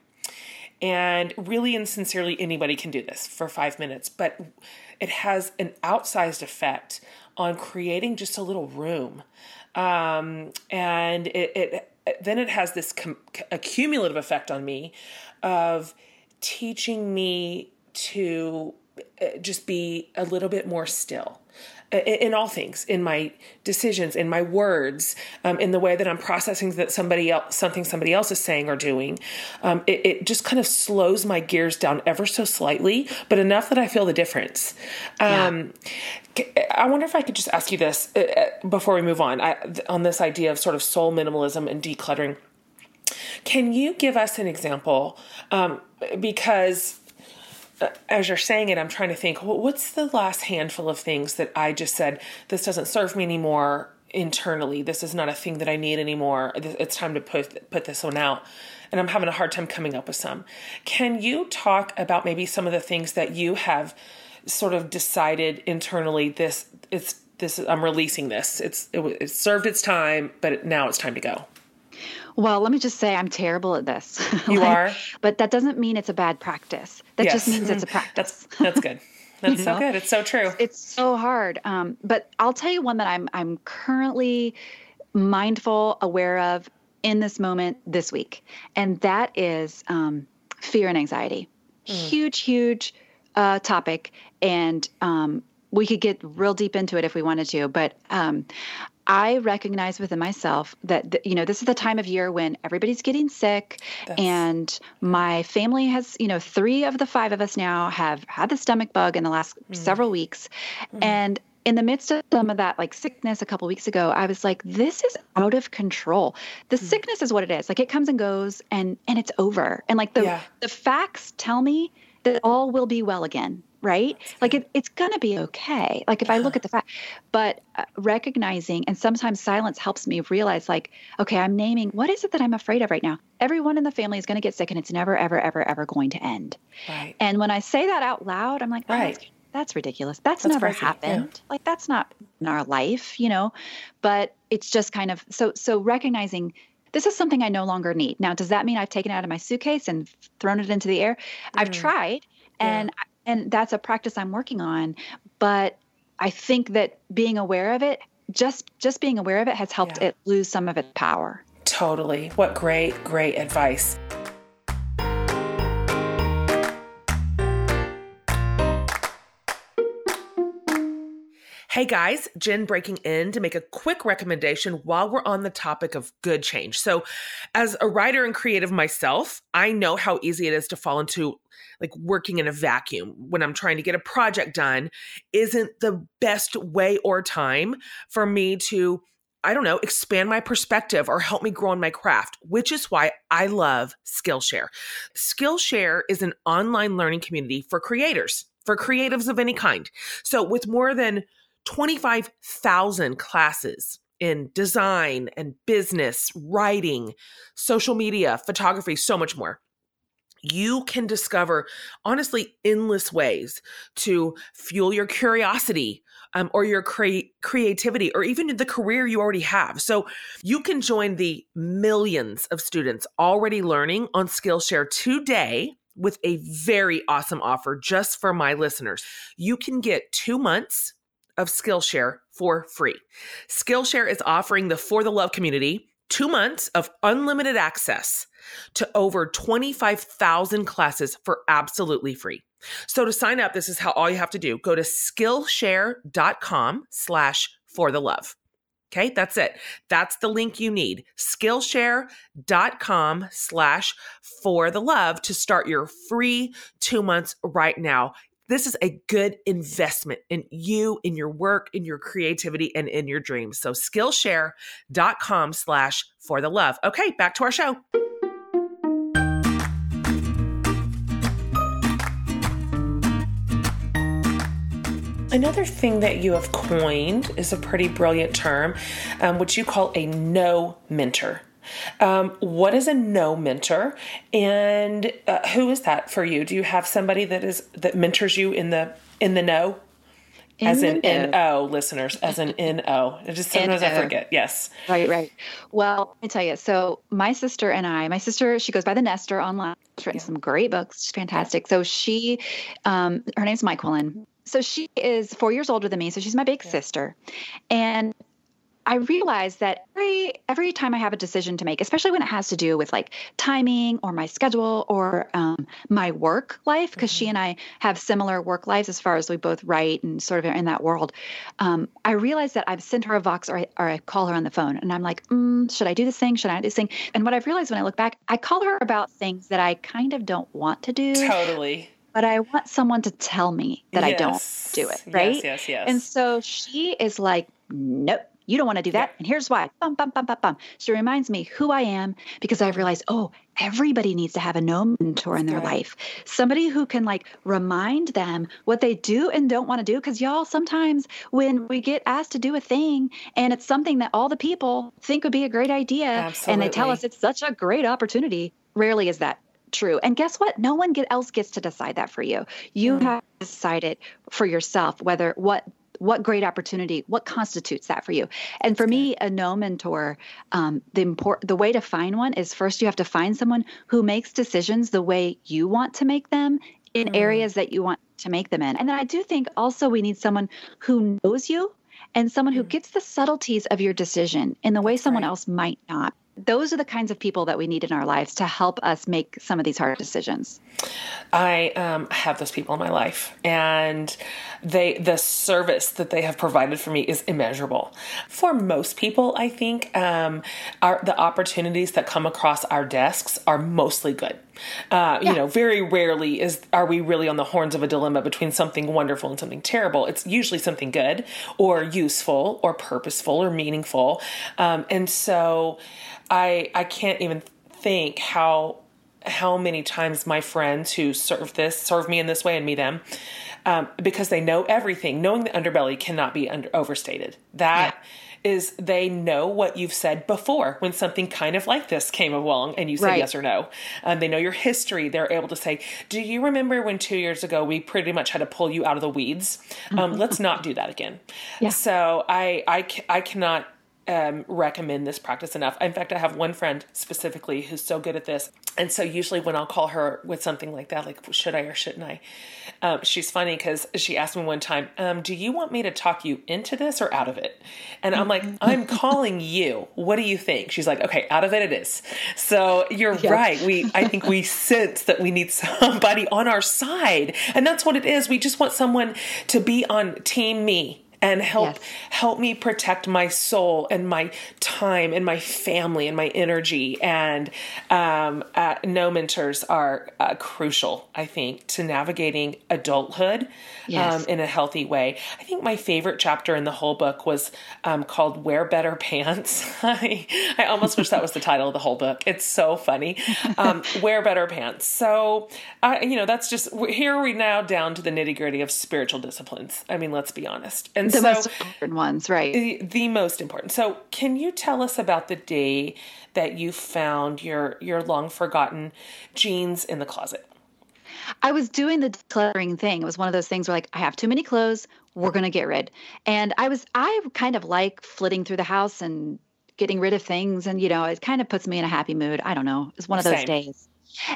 And really and sincerely, anybody can do this for five minutes. But it has an outsized effect on creating just a little room. Um, and it, it, then it has this com- a cumulative effect on me of teaching me to just be a little bit more still in all things, in my decisions, in my words, um, in the way that I'm processing that somebody else, something somebody else is saying or doing. Um, it, it, just kind of slows my gears down ever so slightly, but enough that I feel the difference. Um, yeah. I wonder if I could just ask you this uh, uh, before we move on I, on this idea of sort of soul minimalism and decluttering. Can you give us an example? Um, because Uh, as you're saying it, I'm trying to think, well, what's the last handful of things that I just said, this doesn't serve me anymore internally. This is not a thing that I need anymore. It's time to put put this one out. And I'm having a hard time coming up with some. Can you talk about maybe some of the things that you have sort of decided internally this it's this I'm releasing this. It's it, it served its time, but now it's time to go. Well, let me just say I'm terrible at this. [LAUGHS] You like, are, but that doesn't mean it's a bad practice. That yes. just means it's a practice. that's [LAUGHS] that's good. That's so know? good. It's so true. It's so hard. Um, but I'll tell you one that I'm I'm currently mindful, aware of in this moment this week, and that is um, fear and anxiety. Mm. Huge, huge uh, topic, and um, we could get real deep into it if we wanted to. But um, I recognize within myself that you know this is the time of year when everybody's getting sick, That's... and my family has you know three of the five of us now have had the stomach bug in the last mm. several weeks, mm. and in the midst of some of that like sickness a couple weeks ago i was like this is out of control the mm. sickness is what it is like it comes and goes and and it's over and like the yeah. the facts tell me that all will be well again right? Like it, it's going to be okay. Like if I look at the fact, but uh, recognizing and sometimes silence helps me realize, like, okay, I'm naming what is it that I'm afraid of right now? Everyone in the family is going to get sick and it's never, ever, ever, ever going to end. Right. And when I say that out loud, I'm like, oh, right. That's, that's, ridiculous. That's, that's never crazy. happened. Yeah. Like that's not in our life, you know, but it's just kind of so, so recognizing this is something I no longer need. Now, does that mean I've taken it out of my suitcase and thrown it into the air? Mm. I've tried and yeah and that's a practice I'm working on. But I think that being aware of it, just just being aware of it, has helped yeah. it lose some of its power. Totally. What great, great advice. Hey guys, Jen breaking in to make a quick recommendation while we're on the topic of good change. So, as a writer and creative myself, I know how easy it is to fall into like working in a vacuum when I'm trying to get a project done isn't the best way or time for me to I don't know, expand my perspective or help me grow in my craft, which is why I love Skillshare. Skillshare is an online learning community for creators, for creatives of any kind. So, with more than 25,000 classes in design and business, writing, social media, photography, so much more you can discover honestly endless ways to fuel your curiosity um, or your cre- creativity or even the career you already have. So you can join the millions of students already learning on Skillshare today with a very awesome offer just for my listeners. You can get two months of Skillshare for free. Skillshare is offering the For the Love community two months of unlimited access to over 25,000 classes for absolutely free. So to sign up, this is how all you have to do. Go to Skillshare.com slash for the love. Okay, that's it. That's the link you need. Skillshare.com slash for the love to start your free two months right now. This is a good investment in you, in your work, in your creativity, and in your dreams. So Skillshare.com slash for the love. Okay, back to our show. Another thing that you have coined is a pretty brilliant term, um, which you call a no mentor. Um, what is a no mentor, and uh, who is that for you? Do you have somebody that is that mentors you in the in the know? In as in N O, listeners, as in N O. Just sometimes N-O. I forget. Yes. Right, right. Well, let me tell you. So, my sister and I, my sister, she goes by the Nester online. She's written yeah. some great books. She's fantastic. So, she, um, her name's Myquillyn. So, she is four years older than me. So, she's my big yeah. sister. And I realize that every every time I have a decision to make, especially when it has to do with like timing or my schedule or um, my work life, because mm-hmm. she and I have similar work lives as far as we both write and sort of are in that world. Um, I realize that I've sent her a vox or I, or I call her on the phone and I'm like, mm, should I do this thing? Should I do this thing? And what I've realized when I look back, I call her about things that I kind of don't want to do. Totally but I want someone to tell me that yes. I don't do it, right? Yes, yes, yes. And so she is like, nope, you don't want to do that. Yeah. And here's why. Bum, bum, bum, bum, bum. She reminds me who I am because I've realized, oh, everybody needs to have a no mentor in their life. Somebody who can like remind them what they do and don't want to do. Because y'all, sometimes when we get asked to do a thing and it's something that all the people think would be a great idea Absolutely. and they tell us it's such a great opportunity, rarely is that true. And guess what? No one else gets to decide that for you. You mm. have decided for yourself whether what what great opportunity what constitutes that for you and for me a no mentor um, the import the way to find one is first you have to find someone who makes decisions the way you want to make them in mm. areas that you want to make them in and then i do think also we need someone who knows you and someone who mm. gets the subtleties of your decision in the way That's someone right. else might not those are the kinds of people that we need in our lives to help us make some of these hard decisions. I um, have those people in my life, and they the service that they have provided for me is immeasurable. For most people, I think um, our, the opportunities that come across our desks are mostly good. Uh, yeah. You know, very rarely is are we really on the horns of a dilemma between something wonderful and something terrible. It's usually something good or useful or purposeful or meaningful, um, and so I I can't even think how how many times my friends who serve this serve me in this way and me them um, because they know everything. Knowing the underbelly cannot be under, overstated. That yeah. Is, they know what you've said before when something kind of like this came along and you said right. yes or no. Um, they know your history. They're able to say, "Do you remember when two years ago we pretty much had to pull you out of the weeds? Um, mm-hmm. let's not do that again." Yeah. So I, I, I cannot um, recommend this practice enough. In fact, I have one friend specifically who's so good at this. And so usually when I'll call her with something like that, like, should I or shouldn't I? Um, she's funny because she asked me one time, um, do you want me to talk you into this or out of it? And I'm like, I'm calling you. What do you think? She's like, okay, out of it it is. So you're yep. right. We, I think we [LAUGHS] sense that we need somebody on our side. And that's what it is. We just want someone to be on team me and help Yes. help me protect my soul and my time and my family and my energy. And um, uh, no mentors are uh, crucial, I think, to navigating adulthood Yes. um, in a healthy way. I think my favorite chapter in the whole book was um, called "Wear Better Pants." [LAUGHS] I, I almost wish that was the title of the whole book. It's so funny. Um, Wear better pants. So, I, you know, that's just here we now down to the nitty gritty of spiritual disciplines. I mean, let's be honest. And The so, most important ones, right? the, the most important. So, can you tell us about the day that you found your your long forgotten jeans in the closet? I was doing the decluttering thing. It was one of those things where like I have too many clothes, we're going to get rid. And I was I kind of like flitting through the house and getting rid of things and you know, it kind of puts me in a happy mood. I don't know. It's one of those Same. days.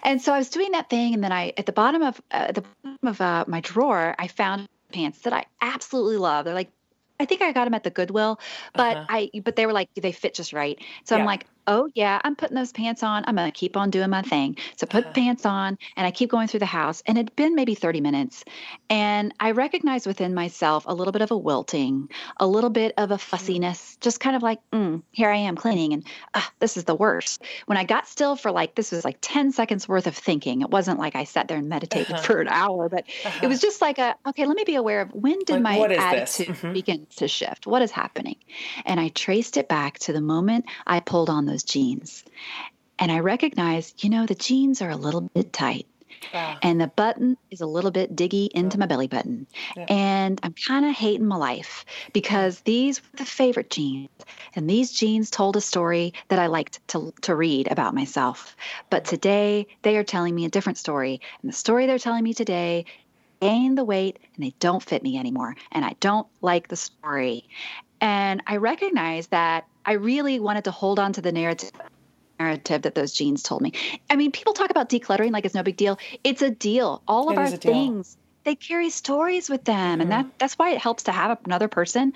And so I was doing that thing and then I at the bottom of uh, the bottom of uh, my drawer, I found pants that I absolutely love. They're like I think I got them at the Goodwill, but Uh-huh. I but they were like they fit just right. So Yeah. I'm like, oh yeah, I'm putting those pants on. I'm gonna keep on doing my thing. So put Uh-huh. [SIGHS] pants on, and I keep going through the house. And it'd been maybe 30 minutes, and I recognized within myself a little bit of a wilting, a little bit of a fussiness, just kind of like, mm, here I am cleaning, and ah, this is the worst. When I got still for like this was like 10 seconds worth of thinking. It wasn't like I sat there and meditated Uh-huh. for an hour, but Uh-huh. it was just like a okay. Let me be aware of when did Like, my what is this? attitude Mhm. begin to shift? What is happening? And I traced it back to the moment I pulled on those jeans. And I recognized, you know, the jeans are a little bit tight and the button is a little bit diggy into my belly button. Yeah. And I'm kind of hating my life because these were the favorite jeans. And these jeans told a story that I liked to, to read about myself. But today they are telling me a different story. And the story they're telling me today gain the weight and they don't fit me anymore. And I don't like the story. And I recognize that I really wanted to hold on to the narrative narrative that those jeans told me. I mean, people talk about decluttering like it's no big deal. It's a deal. All of It our is a deal. things they carry stories with them, and mm-hmm. that that's why it helps to have another person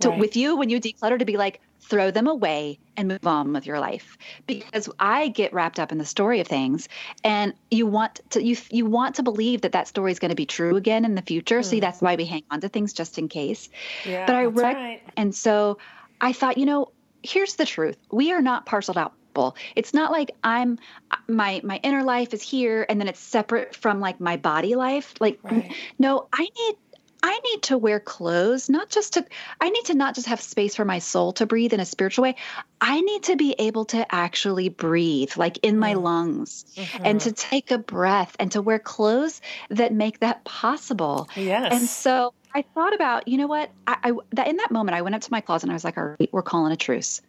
to Right. with you when you declutter to be like throw them away and move on with your life because i get wrapped up in the story of things and you want to you you want to believe that that story is going to be true again in the future so mm. that's why we hang on to things just in case yeah, but I rec- right. and so I thought, you know, here's the truth. We are not parceled out people. It's not like I'm my my inner life is here and then it's separate from like my body life. Like Right. no, I need I need to wear clothes, not just to I need to not just have space for my soul to breathe in a spiritual way. I need to be able to actually breathe like in my lungs and Mhm. to take a breath and to wear clothes that make that possible. yes. And so I thought about, you know what? I, I that in that moment, I went up to my closet and I was like, "All right, we're calling a truce.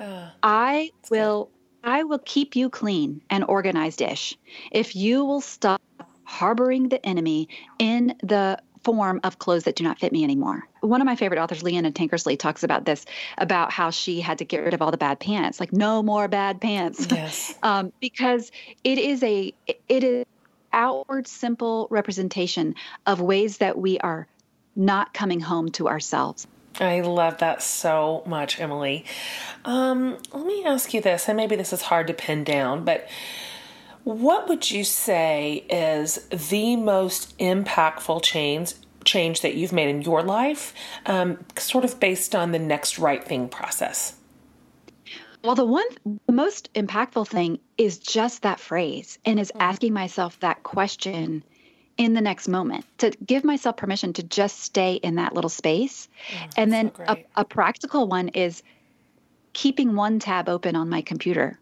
Ah, I good. will, I will keep you clean and organized-ish if you will stop harboring the enemy in the form of clothes that do not fit me anymore. One of my favorite authors, Leeana Tankersley, talks about this about how she had to get rid of all the bad pants, like no more bad pants yes. [LAUGHS] um, because it is a it is outward simple representation of ways that we are not coming home to ourselves I love that so much, Emily. Um, let me ask you this, and maybe this is hard to pin down, but what would you say is the most impactful change change that you've made in your life, um, sort of based on the next right thing process? well the one the most impactful thing is just that phrase and is asking myself that question in the next moment to give myself permission to just stay in that little space and then so a, a practical one is keeping one tab open on my computer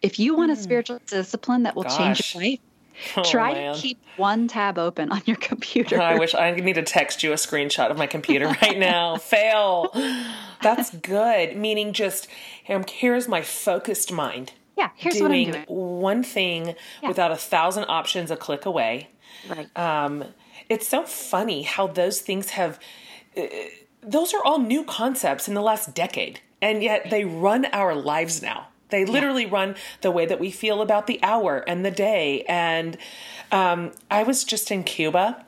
if you want a spiritual discipline that will change your life [LAUGHS] Oh, Try man. to keep one tab open on your computer. I wish I need to text you a screenshot of my computer [LAUGHS] right now. Fail. That's good. Meaning, just um, here's my focused mind yeah, here's what I'm doing doing. one thing Yeah. without a thousand options a click away. Right. Um, it's so funny how those things have, uh, those are all new concepts in the last decade, and yet they run our lives now. They literally run the way that we feel about the hour and the day. And um, I was just in Cuba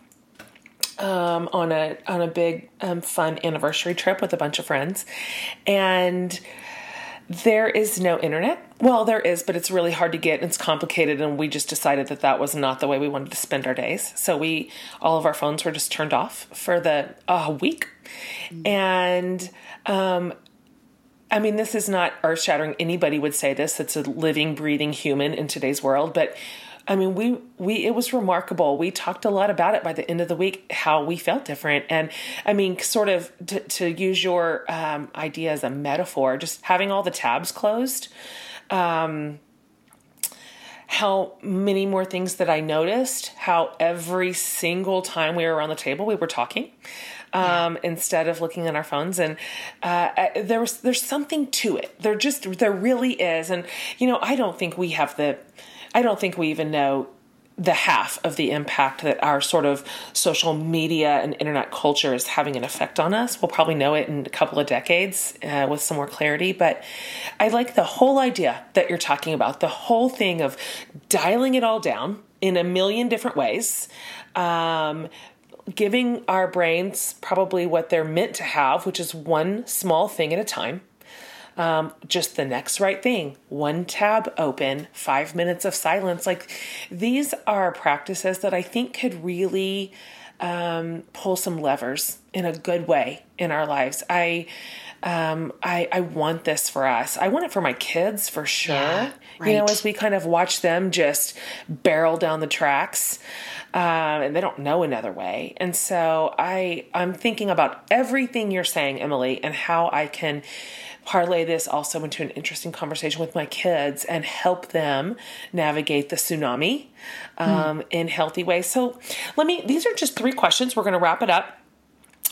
um, on a on a big um, fun anniversary trip with a bunch of friends, and There is no internet. Well, there is, but it's really hard to get. It's complicated, and we just decided that that was not the way we wanted to spend our days. So we, all of our phones were just turned off for the uh, week, and um, I mean, this is not earth shattering. Anybody would say this. It's a living, breathing human in today's world, but. I mean, we we it was remarkable. We talked a lot about it by the end of the week, how we felt different, and I mean, sort of to, to use your um, idea as a metaphor, just having all the tabs closed. Um, how many more things that I noticed, how every single time we were around the table, we were talking um, yeah. instead of looking at our phones. And uh, there was there's something to it. There just there really is. And you know, I don't think we have the. I don't think we even know the half of the impact that our sort of social media and internet culture is having an effect on us. We'll probably know it in a couple of decades uh, with some more clarity. But I like the whole idea that you're talking about the whole thing of dialing it all down in a million different ways. Um, giving our brains probably what they're meant to have, which is one small thing at a time um, just the next right thing, one tab open, five minutes of silence. Like these are practices that I think could really um, pull some levers in a good way in our lives. I, um, I, I want this for us. I want it for my kids for sure. Yeah, right. You know, as we kind of watch them just barrel down the tracks, um, and they don't know another way. And so I, I'm thinking about everything you're saying, Emily, and how I can parlay this also into an interesting conversation with my kids and help them navigate the tsunami um, mm. in healthy ways. So, let me, these are just three questions. We're going to wrap it up.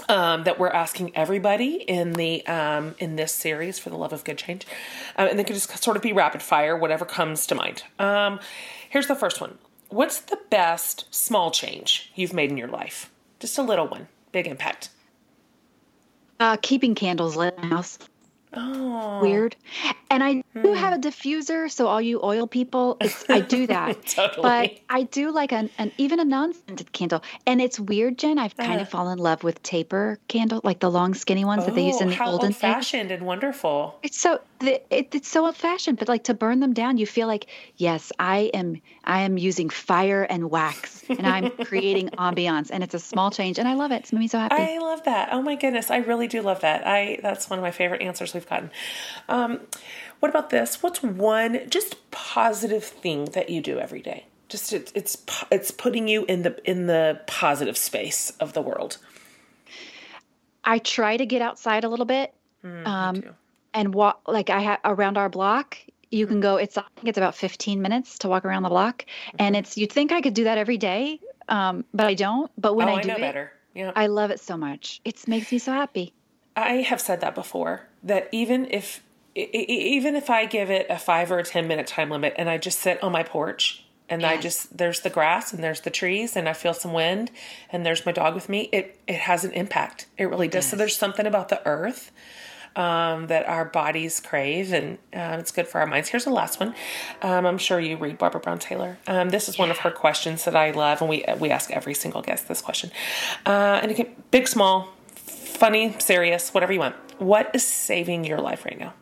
Um, that we're asking everybody in the um, in this series for the love of good change, um, and they can just sort of be rapid fire, whatever comes to mind. Um, here's the first one: What's the best small change you've made in your life? Just a little one, big impact. Uh, keeping candles lit in the house. Oh. Weird. And I do hmm. have a diffuser, so all you oil people, I do [LAUGHS] that. totally. But I do like an, an even a non-scented candle. And it's weird, Jen. I've uh, kind of uh-huh. fallen in love with taper candle, like the long skinny ones oh, that they use in the how olden old fashioned and wonderful. It's so it, it's so old fashioned, but like to burn them down, you feel like, yes, I am I am using fire and wax and I'm [LAUGHS] creating ambiance and it's a small change and I love it. It's made me so happy. I love that. Oh my goodness. I really do love that. I that's one of my favorite answers we've gotten. Um, what about this? What's one just positive thing that you do every day? Just it, it's it's putting you in the in the positive space of the world. I try to get outside a little bit. Mm, um, and walk like I have around our block. You can mm-hmm. go. It's I think it's about 15 minutes to walk around the block, and mm-hmm. it's you'd think I could do that every day, um, but I don't. But when oh, I do I it, better. Yeah. I love it so much. It makes me so happy. I have said that before. That even if even if I give it a five or a 10 minute time limit and I just sit on my porch and yes. I just, there's the grass and there's the trees and I feel some wind and there's my dog with me, it, it has an impact. It really does. Yes. So there's something about the earth um, that our bodies crave, and uh, it's good for our minds. Here's the last one. Um, I'm sure you read Barbara Brown Taylor. Um, this is one of her questions that I love, and we we ask every single guest this question. Uh, and can big, small, funny, serious, whatever you want. What is saving your life right now?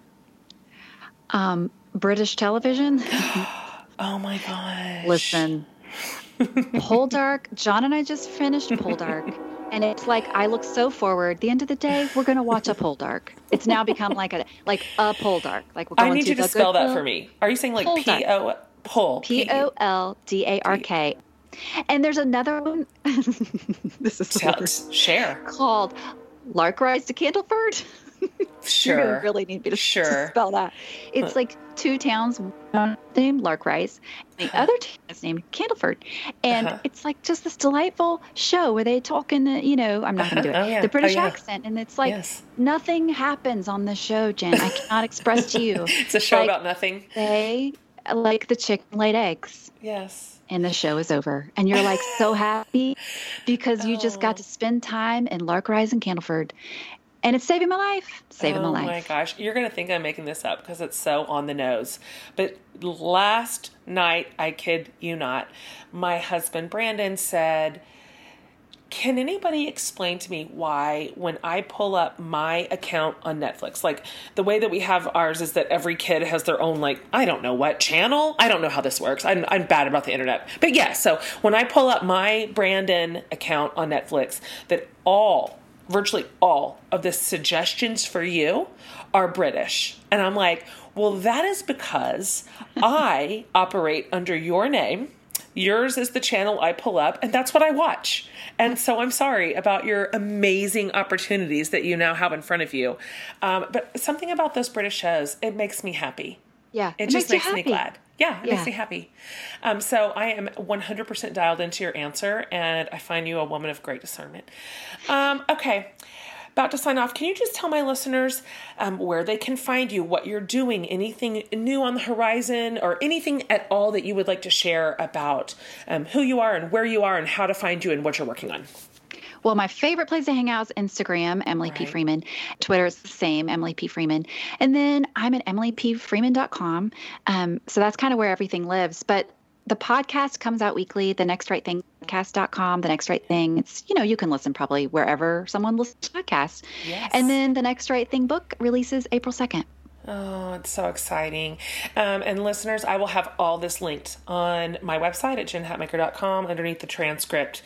Um, British television. [GASPS] [LAUGHS] oh my gosh! Listen, [LAUGHS] Poldark. John and I just finished Poldark. [LAUGHS] And it's like I look so forward. The end of the day, we're going to watch a Poldark. It's now become like a like a Poldark. Like we're going I need to you to spell that for me. Are you saying like P O Pol P O L D A R K? And there's another one. [LAUGHS] this is Tell, share called Lark Rise to Candleford. [LAUGHS] [LAUGHS] Sure. You're really need me to, [LAUGHS] sure. to spell that. It's like two towns, one named Larkrise, and the other town is named Candleford. And uh-huh. it's like just this delightful show where they talk in the, you know, I'm not going to do it, oh, yeah. the British oh, yeah. accent. And it's like yes. nothing happens on the show, Jen. I cannot express to you. [LAUGHS] it's a show like, about nothing. They, like the chicken laid eggs. Yes. And the show is over. And you're like so happy because you just got oh. to spend time in Lark Rise and Candleford and it's saving my life. Saving oh my life. Oh my gosh. You're going to think I'm making this up because it's so on the nose. But last night, I kid you not, my husband Brandon said, can anybody explain to me why, when I pull up my account on Netflix, like the way that we have ours is that every kid has their own, like, I don't know what channel? I don't know how this works. I'm, I'm bad about the internet. But yeah, so when I pull up my Brandon account on Netflix, that all, virtually all of the suggestions for you are British. And I'm like, well, that is because [LAUGHS] I operate under your name Yours is the channel I pull up, and that's what I watch. And so I'm sorry about your amazing opportunities that you now have in front of you. Um, but something about those British shows, it makes me happy. Yeah. It, it just makes, makes me glad. Yeah, it yeah. makes me happy. Um, so I am 100% dialed into your answer, and I find you a woman of great discernment. Um, okay about to sign off, can you just tell my listeners um, where they can find you, what you're doing, anything new on the horizon, or anything at all that you would like to share about um, who you are and where you are and how to find you and what you're working on? Well, my favorite place to hang out is Instagram, Emily right. P. Freeman. Twitter is the same, Emily P. Freeman. And then I'm at emilypfreeman.com. Um, so that's kind of where everything lives. But the podcast comes out weekly, the next right thing podcast.com, the next right thing. It's, you know, you can listen probably wherever someone listens to podcasts. Yes. And then the next right thing book releases April 2nd. Oh, it's so exciting. Um, and listeners, I will have all this linked on my website at jenhatmaker.com underneath the transcript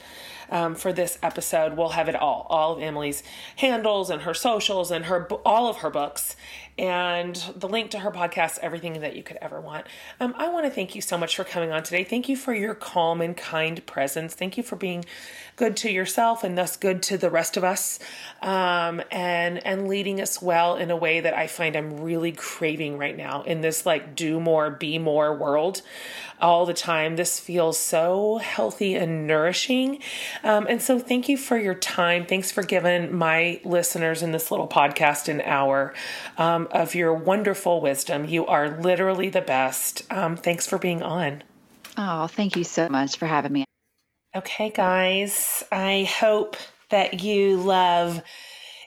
um, for this episode. We'll have it all, all of Emily's handles and her socials and her all of her books and the link to her podcast, everything that you could ever want. Um, I want to thank you so much for coming on today. Thank you for your calm and kind presence. Thank you for being good to yourself and thus good to the rest of us, um, and and leading us well in a way that I find I'm really craving right now in this like do more, be more world all the time. This feels so healthy and nourishing. Um, and so, thank you for your time. Thanks for giving my listeners in this little podcast an hour um, of your wonderful wisdom. You are literally the best. Um, thanks for being on. Oh, thank you so much for having me. Okay, guys, I hope that you love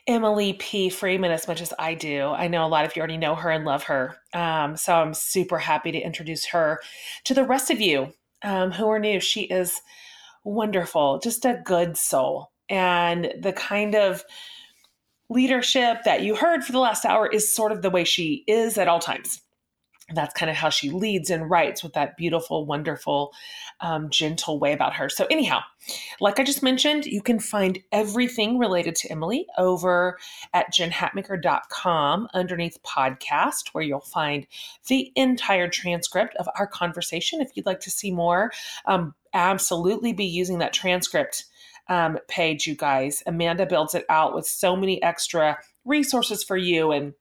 Emily P. Freeman as much as I do. I know a lot of you already know her and love her. Um, so I'm super happy to introduce her to the rest of you um, who are new. She is wonderful, just a good soul. And the kind of leadership that you heard for the last hour is sort of the way she is at all times that's kind of how she leads and writes with that beautiful, wonderful, um, gentle way about her. So, anyhow, like I just mentioned, you can find everything related to Emily over at jenhatmaker.com underneath podcast, where you'll find the entire transcript of our conversation. If you'd like to see more, um, absolutely be using that transcript um, page, you guys. Amanda builds it out with so many extra resources for you and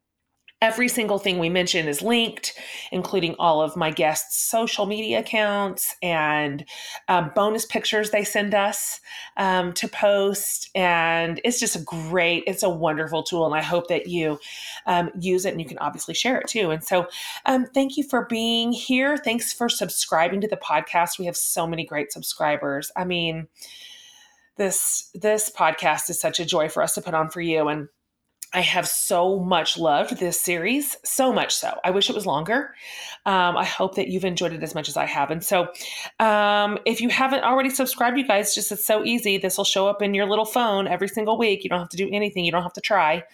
Every single thing we mention is linked, including all of my guests' social media accounts and um, bonus pictures they send us um, to post. And it's just a great, it's a wonderful tool. And I hope that you um, use it and you can obviously share it too. And so um, thank you for being here. Thanks for subscribing to the podcast. We have so many great subscribers. I mean, this this podcast is such a joy for us to put on for you and I have so much loved this series, so much so. I wish it was longer. Um, I hope that you've enjoyed it as much as I have. And so, um, if you haven't already subscribed, you guys, just it's so easy. This will show up in your little phone every single week. You don't have to do anything, you don't have to try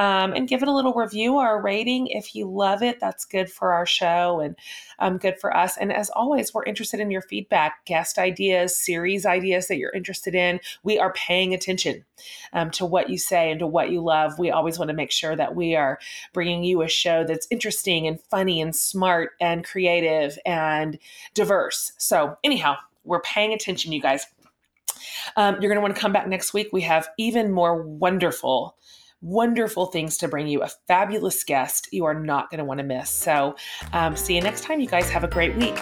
um, and give it a little review or a rating if you love it. That's good for our show and um, good for us. And as always, we're interested in your feedback, guest ideas, series ideas that you're interested in. We are paying attention um, to what you say and to what you love. We always want to make sure that we are bringing you a show that's interesting and funny and smart and creative and diverse. So, anyhow, we're paying attention, you guys. Um, you're going to want to come back next week. We have even more wonderful wonderful things to bring you, a fabulous guest you are not going to want to miss. So, um, see you next time. You guys have a great week.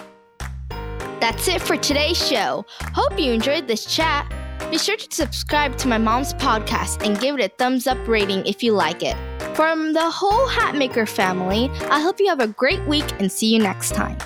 That's it for today's show. Hope you enjoyed this chat. Be sure to subscribe to my mom's podcast and give it a thumbs up rating if you like it. From the whole Hatmaker family, I hope you have a great week and see you next time.